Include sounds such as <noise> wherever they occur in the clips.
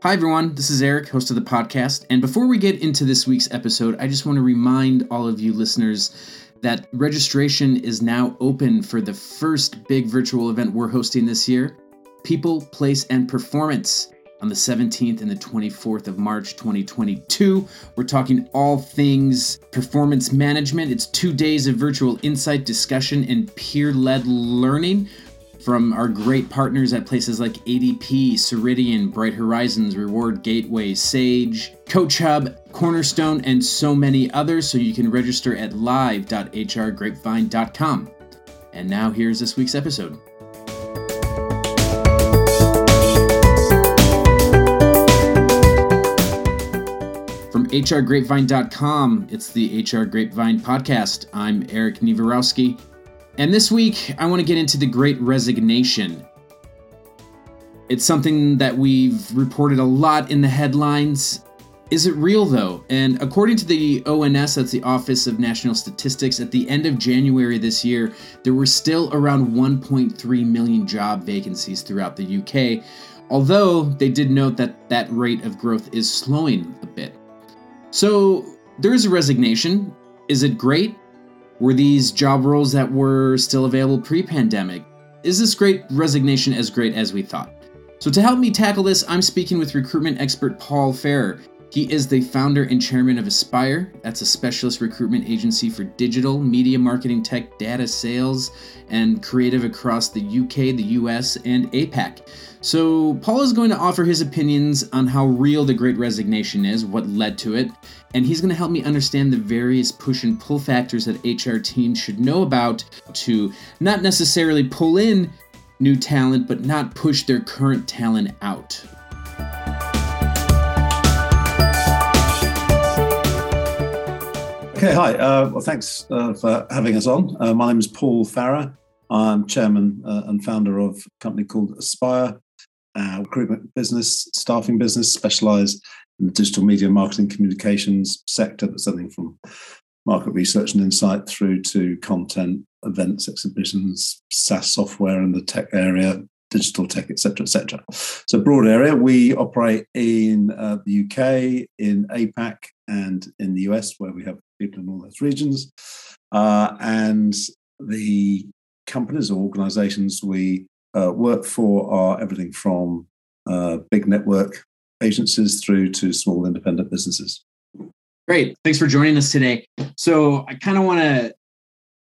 Hi, everyone. This is Erik, host of the podcast. And before we get into this week's episode, I just want to remind all of you listeners that registration is now open for the first big virtual event we're hosting this year People, Place, and Performance on the 17th and the 24th of March 2022. We're talking all things performance management. It's two days of virtual insight, discussion, and peer led learning from our great partners at places like ADP, Ceridian, Bright Horizons, Reward Gateway, Sage, Coach Hub, Cornerstone, and so many others. So you can register at live.hrgrapevine.com. And now here's this week's episode. From hrgrapevine.com, it's the HR Grapevine podcast. I'm Erik Niewierowski. And this week, I want to get into the great resignation. It's something that we've reported a lot in the headlines. Is it real though? And according to the ONS, that's the Office of National Statistics, at the end of January this year, there were still around 1.3 million job vacancies throughout the UK, although they did note that that rate of growth is slowing a bit. So there is a resignation. Is it great? Were these job roles that were still available pre pandemic? Is this great resignation as great as we thought? So, to help me tackle this, I'm speaking with recruitment expert Paul Farrer. He is the founder and chairman of Aspire. That's a specialist recruitment agency for digital, media marketing, tech, data sales, and creative across the UK, the US, and APAC. So, Paul is going to offer his opinions on how real the Great Resignation is, what led to it, and he's going to help me understand the various push and pull factors that HR teams should know about to not necessarily pull in new talent, but not push their current talent out. Okay, hi. Uh, well, thanks uh, for having us on. Uh, my name is Paul Farrer. I'm chairman uh, and founder of a company called Aspire, a recruitment business, staffing business, specialised in the digital media marketing communications sector. That's something from market research and insight through to content, events, exhibitions, SaaS software in the tech area, digital tech, etc., etc. So broad area. We operate in uh, the UK, in APAC, and in the US, where we have people in all those regions. Uh, and the companies or organizations we uh, work for are everything from uh, big network agencies through to small independent businesses. Great. Thanks for joining us today. So I kind of want to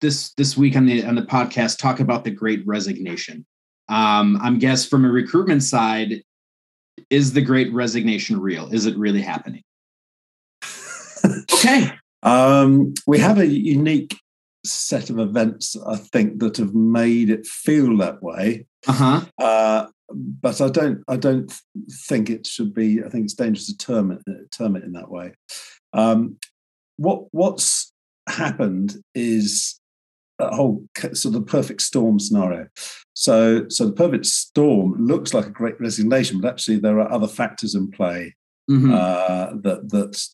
this this week on the on the podcast talk about the great resignation. Um, I'm guess from a recruitment side, is the great resignation real? Is it really happening? <laughs> okay. Um, we have a unique set of events, I think, that have made it feel that way. Uh-huh. Uh, but I don't, I don't think it should be. I think it's dangerous to term it, term it in that way. Um, what what's happened is a whole sort of perfect storm scenario. So, so the perfect storm looks like a great resignation, but actually there are other factors in play mm-hmm. uh, that that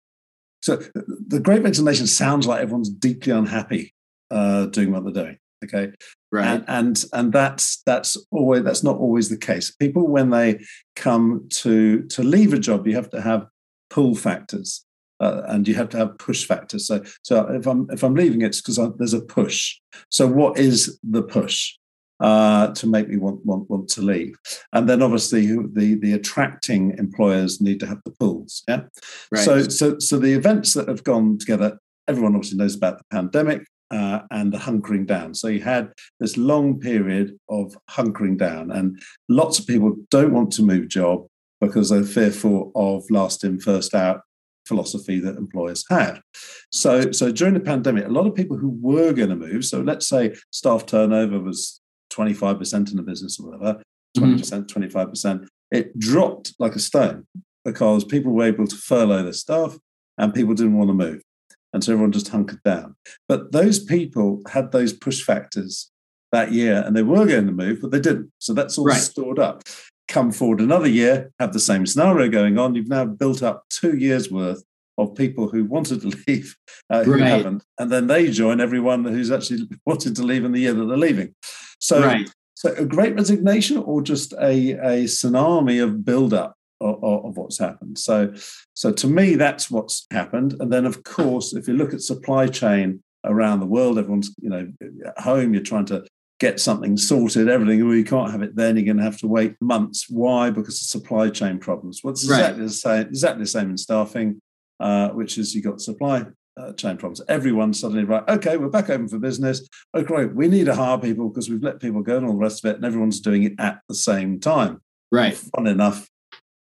so the Great Resignation sounds like everyone's deeply unhappy uh, doing what they're doing. Okay, right, and, and and that's that's always that's not always the case. People when they come to to leave a job, you have to have pull factors. Uh, and you have to have push factors. So, so if I'm if I'm leaving, it's because there's a push. So, what is the push? uh, to make me want, want want to leave. And then obviously the the attracting employers need to have the pulls. Yeah. Right. So so so the events that have gone together. Everyone obviously knows about the pandemic. Uh, and the hunkering down. So you had this long period of hunkering down, and lots of people don't want to move job because they're fearful of last in, first out philosophy that employers had. So, so during the pandemic, a lot of people who were going to move, so let's say staff turnover was 25% in the business or whatever, 20%, mm-hmm. 25%, it dropped like a stone because people were able to furlough their staff and people didn't want to move. And so everyone just hunkered down. But those people had those push factors that year and they were going to move, but they didn't. So that's all right. stored up. Come forward another year, have the same scenario going on. You've now built up two years worth of people who wanted to <laughs> leave uh, who right. haven't, and then they join everyone who's actually <laughs> wanted to leave in the year that they're leaving. So, right. so a great resignation, or just a a tsunami of build up of, of, what's happened. So, so to me, that's what's happened. And then, of course, if you look at supply chain around the world, everyone's you know at home. You're trying to get something sorted, everything. Well, you can't have it then. You're going to have to wait months. Why? Because of supply chain problems. Well, exactly right. the same. Exactly the same in staffing, uh, which is you got supply uh, chain problems. Everyone suddenly right, okay, we're back open for business. Oh, great, we need to hire people because we've let people go and all the rest of it, and everyone's doing it at the same time. Right. Fun enough.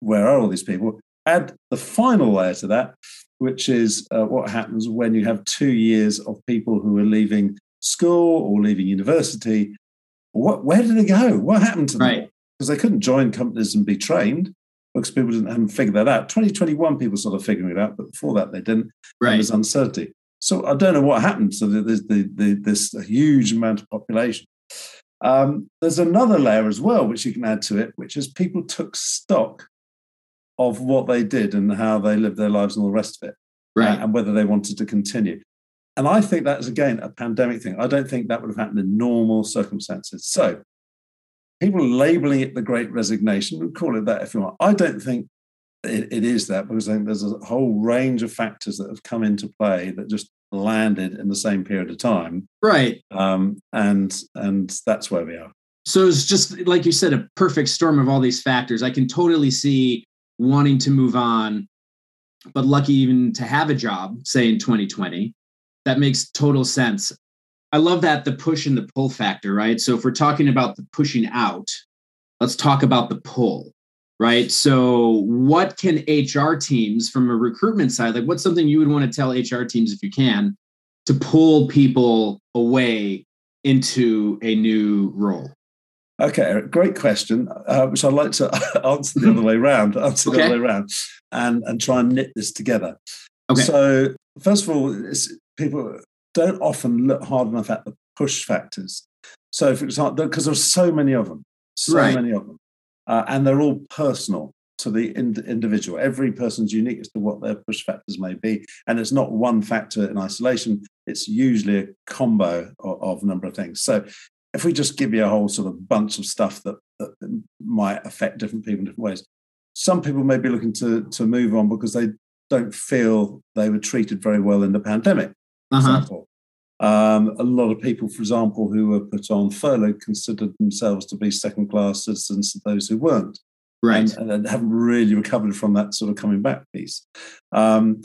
Where are all these people? Add the final layer to that, which is uh, what happens when you have two years of people who are leaving school or leaving university. What, where did they go? What happened to them? Right. Because they couldn't join companies and be trained because people didn't haven't figured that out. 2021, people started figuring it out, but before that, they didn't. Right. There was uncertainty. So I don't know what happened. So there's the, the, this huge amount of population. Um, there's another layer as well, which you can add to it, which is people took stock of what they did and how they lived their lives and all the rest of it, right. and whether they wanted to continue. And I think that is again a pandemic thing. I don't think that would have happened in normal circumstances. So people labeling it the great resignation, we call it that if you want. I don't think it, it is that because I think there's a whole range of factors that have come into play that just landed in the same period of time. Right. Um, and and that's where we are. So it's just like you said, a perfect storm of all these factors. I can totally see wanting to move on, but lucky even to have a job, say in 2020. That makes total sense. I love that the push and the pull factor, right? So if we're talking about the pushing out, let's talk about the pull, right? So what can HR teams from a recruitment side, like what's something you would want to tell HR teams if you can to pull people away into a new role? Okay, great question, uh, which I'd like to <laughs> answer the other way around, answer okay. the other way around, and, and try and knit this together. Okay. So, first of all, people don't often look hard enough at the push factors. So, for example, because there's so many of them, so right. many of them, uh, and they're all personal to the ind- individual. Every person's unique as to what their push factors may be, and it's not one factor in isolation. It's usually a combo of, of a number of things. So, if we just give you a whole sort of bunch of stuff that, that might affect different people in different ways, some people may be looking to to move on because they don't feel they were treated very well in the pandemic uh-huh. Um, a lot of people, for example, who were put on furlough considered themselves to be second class citizens to those who weren't. Right. And, and haven't really recovered from that sort of coming back piece. Um,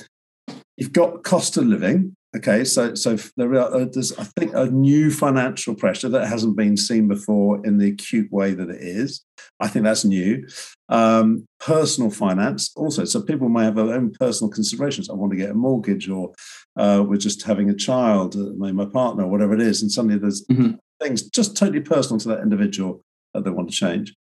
you've got cost of living, Okay, so so there are, uh, there's I think a new financial pressure that hasn't been seen before in the acute way that it is. I think that's new. Um, personal finance also, so people may have their own personal considerations. I want to get a mortgage, or uh, we're just having a child, uh, my partner, whatever it is, and suddenly there's mm-hmm. things just totally personal to that individual that they want to change.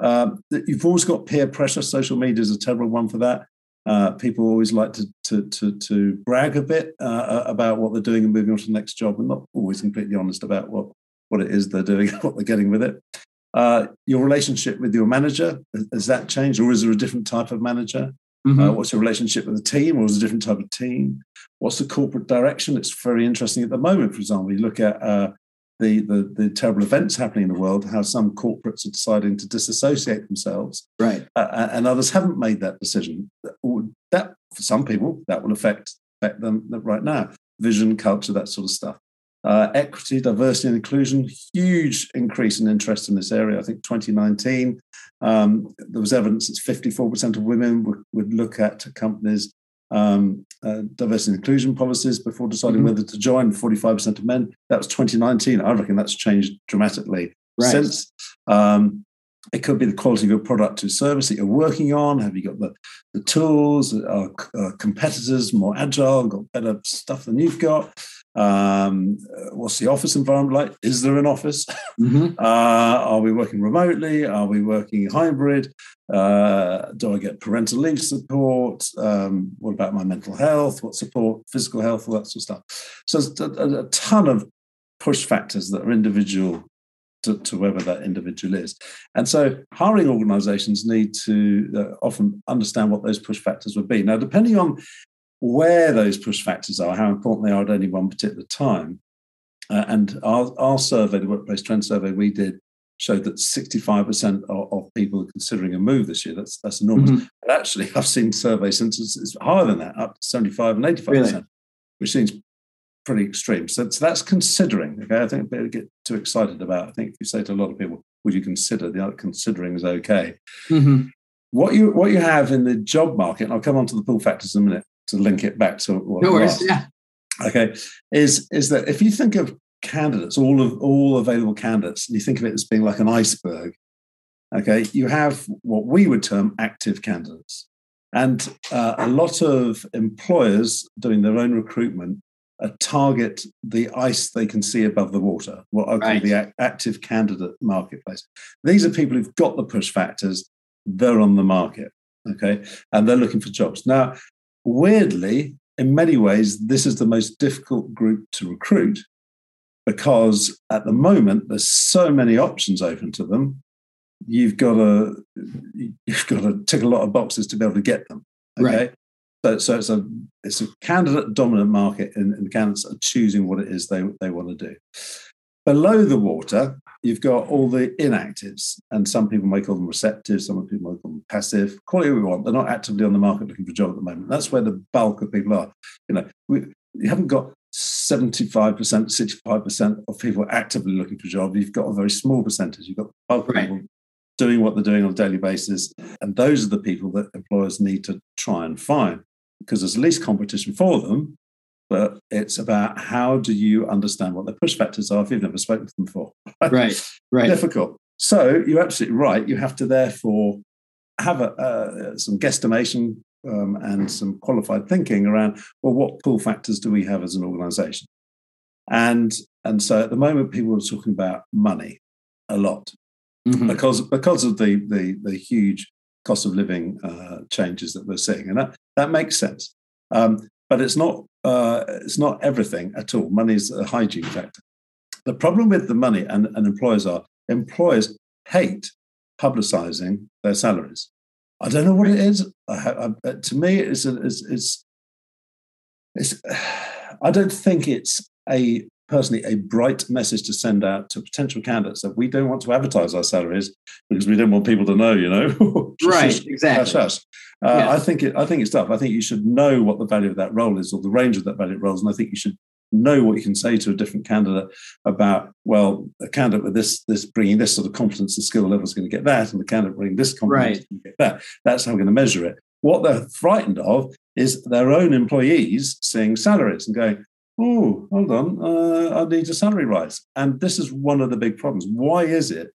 Um, you've always got peer pressure. Social media is a terrible one for that. Uh, people always like to, to, to, to brag a bit uh, about what they're doing and moving on to the next job and not always completely honest about what, what it is they're doing and <laughs> what they're getting with it. Uh, your relationship with your manager, has that changed or is there a different type of manager? Mm-hmm. Uh, what's your relationship with the team or is it a different type of team? What's the corporate direction? It's very interesting at the moment, for example. You look at uh, the, the, the terrible events happening in the world, how some corporates are deciding to disassociate themselves, right, uh, and others haven't made that decision. That for some people that will affect affect them right now. Vision, culture, that sort of stuff. Uh, equity, diversity, and inclusion, huge increase in interest in this area. I think 2019, um, there was evidence that 54% of women would, would look at companies um, uh, diversity and inclusion policies before deciding mm-hmm. whether to join. 45% of men. That was 2019. I reckon that's changed dramatically right. since. Um, it could be the quality of your product or service that you're working on. Have you got the, the tools? Are uh, competitors more agile, got better stuff than you've got? Um, what's the office environment like? Is there an office? Mm-hmm. <laughs> Uh, are we working remotely? Are we working hybrid? Uh, do I get parental leave support? Um, what about my mental health? What support, physical health, all that sort of stuff. So there's a, a ton of push factors that are individual to, to, whoever that individual is. And so hiring organizations need to uh, often understand what those push factors would be. Now, depending on where those push factors are, how important they are at any one particular time, uh, and our, our survey, the Workplace Trend Survey we did showed that 65% of, of people are considering a move this year. That's that's enormous. Mm-hmm. And actually, <laughs> I've seen surveys since it's, it's, higher than that, up to 75 and 85%, really? which seems pretty extreme. So, so that's considering. Okay, I think better get too excited about. I think if you say to a lot of people, "Would you consider?" The considering is okay. Mm-hmm. What you what you have in the job market, and I'll come on to the pull factors in a minute to link it back to what no worries, yeah. Okay, is is that if you think of candidates, all of all available candidates, and you think of it as being like an iceberg, okay, you have what we would term active candidates. And uh, a lot of employers doing their own recruitment uh, target the ice they can see above the water, what I call right. the active candidate marketplace. These are people who've got the push factors, they're on the market, okay, and they're looking for jobs. Now, weirdly, in many ways, this is the most difficult group to recruit because at the moment there's so many options open to them. You've got to you've got to tick a lot of boxes to be able to get them. Okay. Right. So, so it's a it's a candidate dominant market, and, and candidates are choosing what it is they, they want to do. Below the water, you've got all the inactives, and some people may call them receptive, some people may call them passive. Call it what we want. They're not actively on the market looking for a job at the moment. That's where the bulk of people are. You know, we, you haven't got 75%, 65% of people actively looking for a job. You've got a very small percentage. You've got bulk right. people doing what they're doing on a daily basis. And those are the people that employers need to try and find because there's least competition for them but it's about how do you understand what the push factors are if you've never spoken to them before. <laughs> Right, right. Difficult. So you're absolutely right. You have to therefore have a, uh, some guesstimation um, and some qualified thinking around well, what pull factors do we have as an organisation? And and so at the moment, people are talking about money a lot mm-hmm. because because of the the, the huge cost of living uh, changes that we're seeing, and that that makes sense. Um, but it's not uh, it's not everything at all. Money is a hygiene factor. The problem with the money and, and employers are employers hate publicizing their salaries. I don't know what it is. I, I, to me, it's, a, it's, it's, it's, <sighs> I don't think it's a personally a bright message to send out to potential candidates that we don't want to advertise our salaries because we don't want people to know, you know. <laughs> right, exactly. Uh, yeah. I think it, I think it's tough. I think you should know what the value of that role is or the range of that value roles, and I think you should know what you can say to a different candidate about. Well, a candidate with this this bringing this sort of competence and skill level is going to get that, and the candidate bringing this competence right. get that. That's how we're going to measure it. What they're frightened of is their own employees seeing salaries and going, "Oh, hold on, uh, I need a salary rise." And this is one of the big problems. Why is it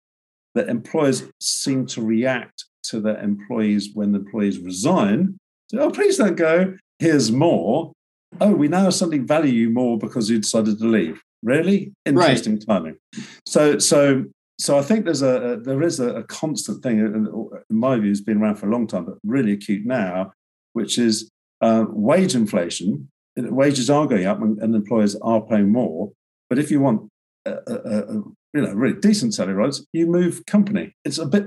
that employers seem to react to their employees when the employees resign. So, oh, please don't go. Here's more. Oh, we now suddenly value you more because you decided to leave. Really interesting right. timing. So, so, so I think there's a, a there is a, a, constant thing, in my view, has been around for a long time, but really acute now, which is uh, wage inflation. Wages are going up, and, and employers are paying more. But if you want a, a, you know really decent salary rise, you move company. It's a bit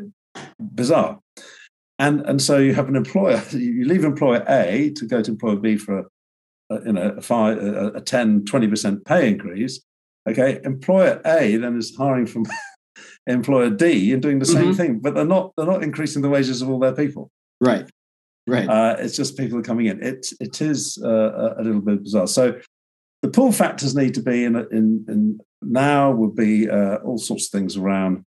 bizarre. And, and so you have an employer, <laughs> you leave employer A to go to employer B for a, a you know, a, five, a, a 10, 20% pay increase. Okay, employer A then is hiring from <laughs> employer D and doing the same mm-hmm. thing, but they're not they're not increasing the wages of all their people. Right, right. Uh, it's just people are coming in. It it is uh, a little bit bizarre. So the pull factors need to be in in, in now would be uh, all sorts of things around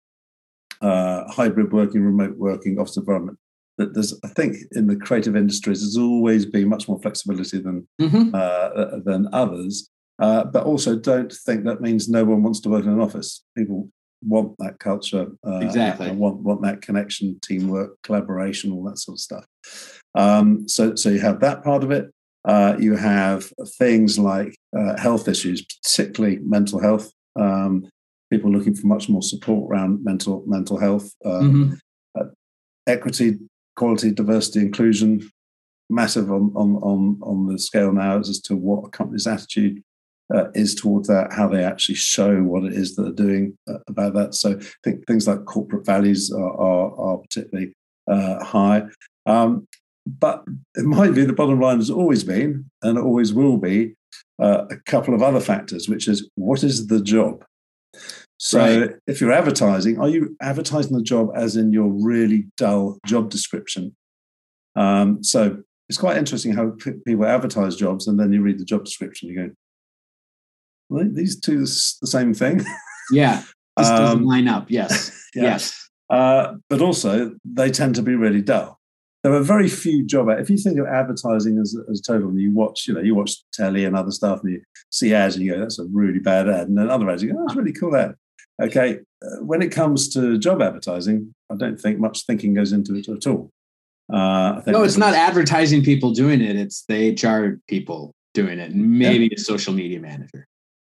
uh, hybrid working, remote working, office environment. That there's, I think, in the creative industries, there's always been much more flexibility than mm-hmm. uh, than others. Uh, but also, don't think that means no one wants to work in an office. People want that culture, uh, exactly, and want want that connection, teamwork, collaboration, all that sort of stuff. Um, so, so you have that part of it. Uh, you have things like uh, health issues, particularly mental health. Um, people looking for much more support around mental mental health, um, mm-hmm. uh, equity, quality, diversity, inclusion, massive on on on on the scale now as to what a company's attitude uh, is towards that, how they actually show what it is that they're doing uh, about that. So I think things like corporate values are are, are particularly uh, high. Um, but in my view, the bottom line has always been and always will be uh, a couple of other factors, which is what is the job? So right. if you're advertising, are you advertising the job as in your really dull job description? Um, so it's quite interesting how p- people advertise jobs and then you read the job description, you go, well, these two are the same thing. <laughs> Yeah, this um, doesn't line up. Yes, <laughs> yeah. yes. Uh, but also, they tend to be really dull there are very few job ads. if you think of advertising as, as total and you watch you know you watch telly and other stuff and you see ads and you go that's a really bad ad and then other ads you go oh, that's a really cool ad okay uh, when it comes to job advertising i don't think much thinking goes into it at all uh, no it's not advertising people doing it it's the hr people doing it and maybe yeah. a social media manager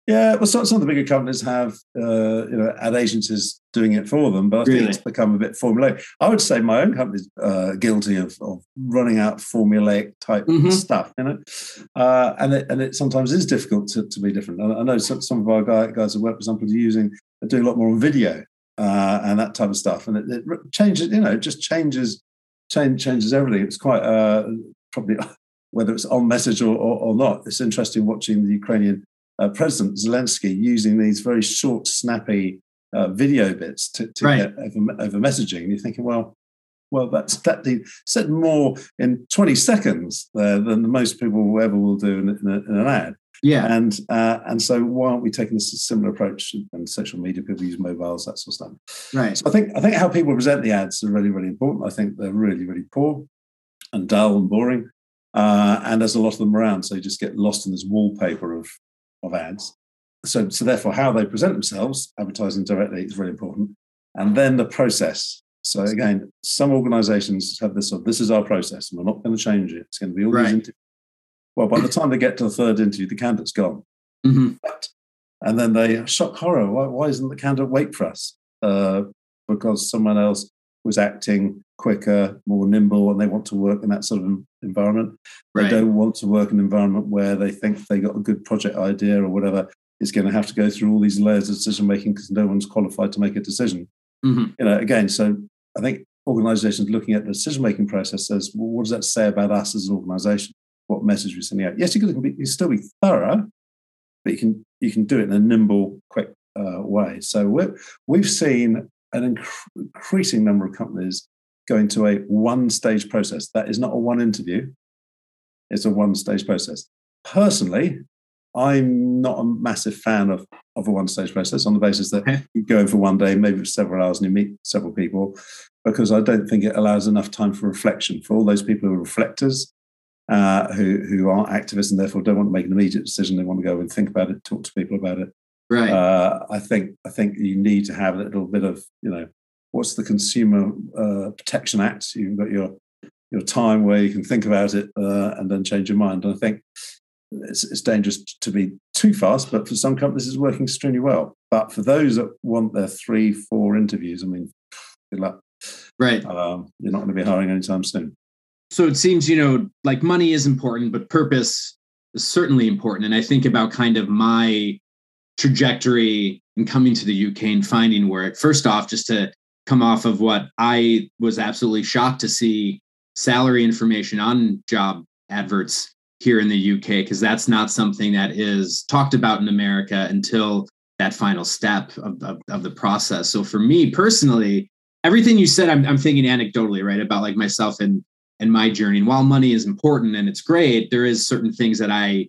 yeah, well, some, some of the bigger companies have, uh, you know, ad agencies doing it for them, but I really? think it's become a bit formulaic. I would say my own company's uh, guilty of, of running out formulaic type mm-hmm. stuff, you know, uh, and it and it sometimes is difficult to, to be different. I, I know some, some of our guys, guys who work, for example, are using are doing a lot more on video uh, and that type of stuff, and it, it, changes, you know, it just changes change changes everything. It's quite uh, probably <laughs> whether it's on message or, or, or not. It's interesting watching the Ukrainian uh, President Zelensky using these very short, snappy uh, video bits to, to right. get over, over, messaging. And you're thinking, well, well, that's that said more in 20 seconds there than most people ever will do in, in, a, in an ad. Yeah, and uh, and so why aren't we taking this similar approach? And social media people use mobiles, that sort of stuff. Right. So I think I think how people present the ads are really really important. I think they're really really poor and dull and boring, uh, and there's a lot of them around. So you just get lost in this wallpaper of of ads. So, so therefore, how they present themselves, advertising directly, is really important. And then the process. So again, some organisations have this. Of this is our process, and we're not going to change it. It's going to be all right. these interviews. Well, by the time they get to the third interview, the candidate's gone. Mm-hmm. And then they shock horror. Why, why isn't the candidate wait for us? Uh, because someone else was acting quicker, more nimble, and they want to work in that sort of environment. Right. They don't want to work in an environment where they think they got a good project idea or whatever is going to have to go through all these layers of decision making because no one's qualified to make a decision. Mm-hmm. You know, again, so I think organizations looking at the decision making process says, well, what does that say about us as an organization? What message we're sending out? Yes, you can, be, you can still be thorough, but you can you can do it in a nimble, quick uh, way. So we we've seen an increasing number of companies going to a one stage process. That is not a one interview, it's a one stage process. Personally, I'm not a massive fan of, of a one stage process on the basis that you go in for one day, maybe for several hours, and you meet several people, because I don't think it allows enough time for reflection for all those people who are reflectors. Uh, who who are activists and therefore don't want to make an immediate decision. They want to go and think about it, talk to people about it. Right. Uh, I think I think you need to have a little bit of you know what's the Consumer uh, Protection Act? You've got your your time where you can think about it uh, and then change your mind. And I think it's, it's, dangerous to be too fast, but for some companies, it's working extremely well. But for those that want their three, four interviews, I mean, good luck. Right. Um, you're not going to be hiring anytime soon. So it seems, you know, like money is important, but purpose is certainly important. And I think about kind of my trajectory and coming to the UK and finding work. First off, just to come off of what I was absolutely shocked to see salary information on job adverts here in the UK, because that's not something that is talked about in America until that final step of, of, of, the process. So for me personally, everything you said, I'm, I'm thinking anecdotally, right, about like myself and and my journey. And while money is important and it's great, there is certain things that I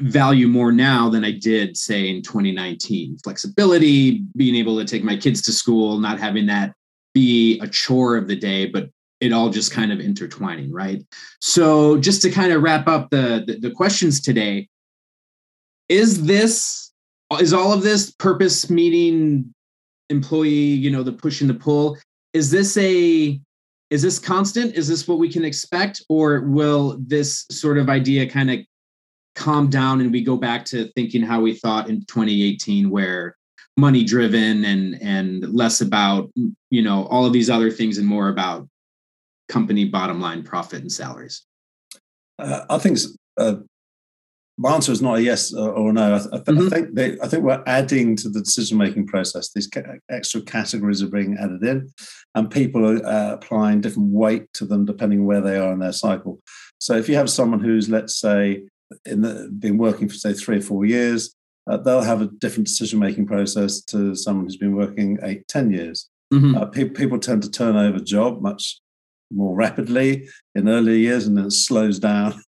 value more now than I did, say, in 2019. Flexibility, being able to take my kids to school, not having that be a chore of the day, but it all just kind of intertwining, right? So, just to kind of wrap up the, the, the questions today, is this is all of this purpose meeting employee, you know, the push and the pull? Is this a is this constant? Is this what we can expect, or will this sort of idea kind of calm down and we go back to thinking how we thought in 2018 where money driven and and less about you know all of these other things and more about company bottom line profit and salaries uh, i think uh, my answer is not a yes or a no. I, th- mm-hmm. I think they, I think we're adding to the decision making process. These ca- extra categories are being added in, and people are uh, applying different weight to them depending where they are in their cycle. So if you have someone who's, let's say, in the, been working for say three or four years, uh, they'll have a different decision making process to someone who's been working eight, ten years. Mm-hmm. Uh, pe- people tend to turn over job much more rapidly in earlier years, and then it slows down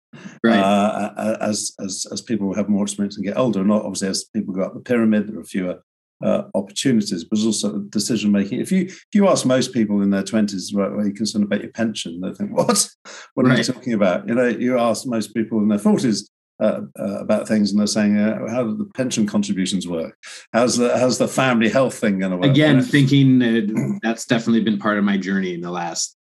right. uh, as, as as people have more experience and get older. Not obviously as people go up the pyramid, there are fewer uh, opportunities, but also decision making. If you if you ask most people in their twenties, right, are you concerned about your pension? They think, what? <laughs> What right. are you talking about? You know, you ask most people in their forties, uh, uh, about things, and they're saying, uh, "How do the pension contributions work? How's the how's the family health thing going to work?" Again, thinking uh, that's definitely been part of my journey in the last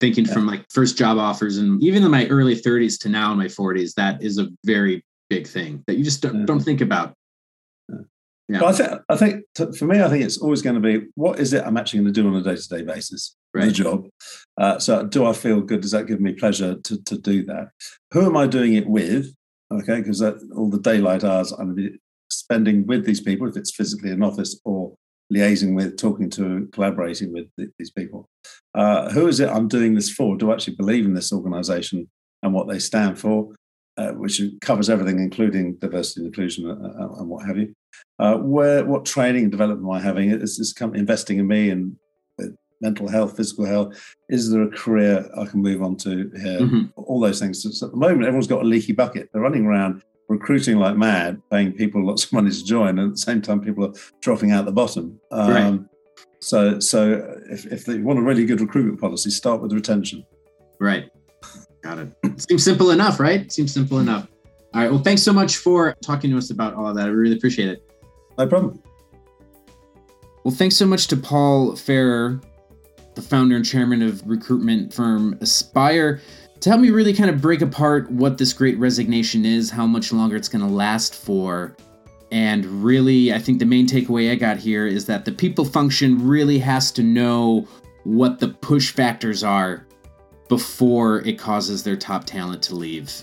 thinking yeah. from like first job offers and even in my early 30s to now in my 40s. That is a very big thing that you just don't, yeah. don't think about. Yeah. I think I think t- for me, I think it's always going to be what is it I'm actually going to do on a day to day basis, right. the job. Uh, so do I feel good? Does that give me pleasure to to do that? Who am I doing it with? Okay, because all the daylight hours I'm going to be spending with these people, if it's physically in office or liaising with, talking to, collaborating with these people. Uh, who is it I'm doing this for? Do I actually believe in this organization and what they stand for? Uh, which covers everything, including diversity and inclusion and, uh, uh, and what have you. Uh, where, what training and development am I having? Is this company investing in me and mental health, physical health? Is there a career I can move on to here? Mm-hmm. All those things. So at the moment, everyone's got a leaky bucket. They're running around recruiting like mad, paying people lots of money to join, and at the same time, people are dropping out the bottom. Um, right. So, so if, if they want a really good recruitment policy, start with retention. Right. Got it. Seems simple enough, right? Seems simple enough. All right. Well, thanks so much for talking to us about all of that. I really appreciate it. No problem. Well, thanks so much to Paul Farrer the founder and chairman of recruitment firm Aspire, to help me really kind of break apart what this great resignation is, how much longer it's going to last for. And really, I think the main takeaway I got here is that the people function really has to know what the push factors are before it causes their top talent to leave.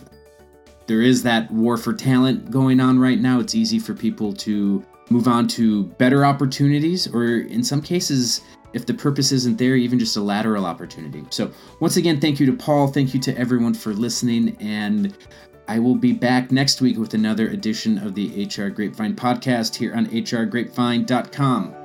There is that war for talent going on right now. It's easy for people to move on to better opportunities, or in some cases, if the purpose isn't there, even just a lateral opportunity. So, once again, thank you to Paul. Thank you to everyone for listening. And I will be back next week with another edition of the HR Grapevine podcast here on hrgrapevine.com.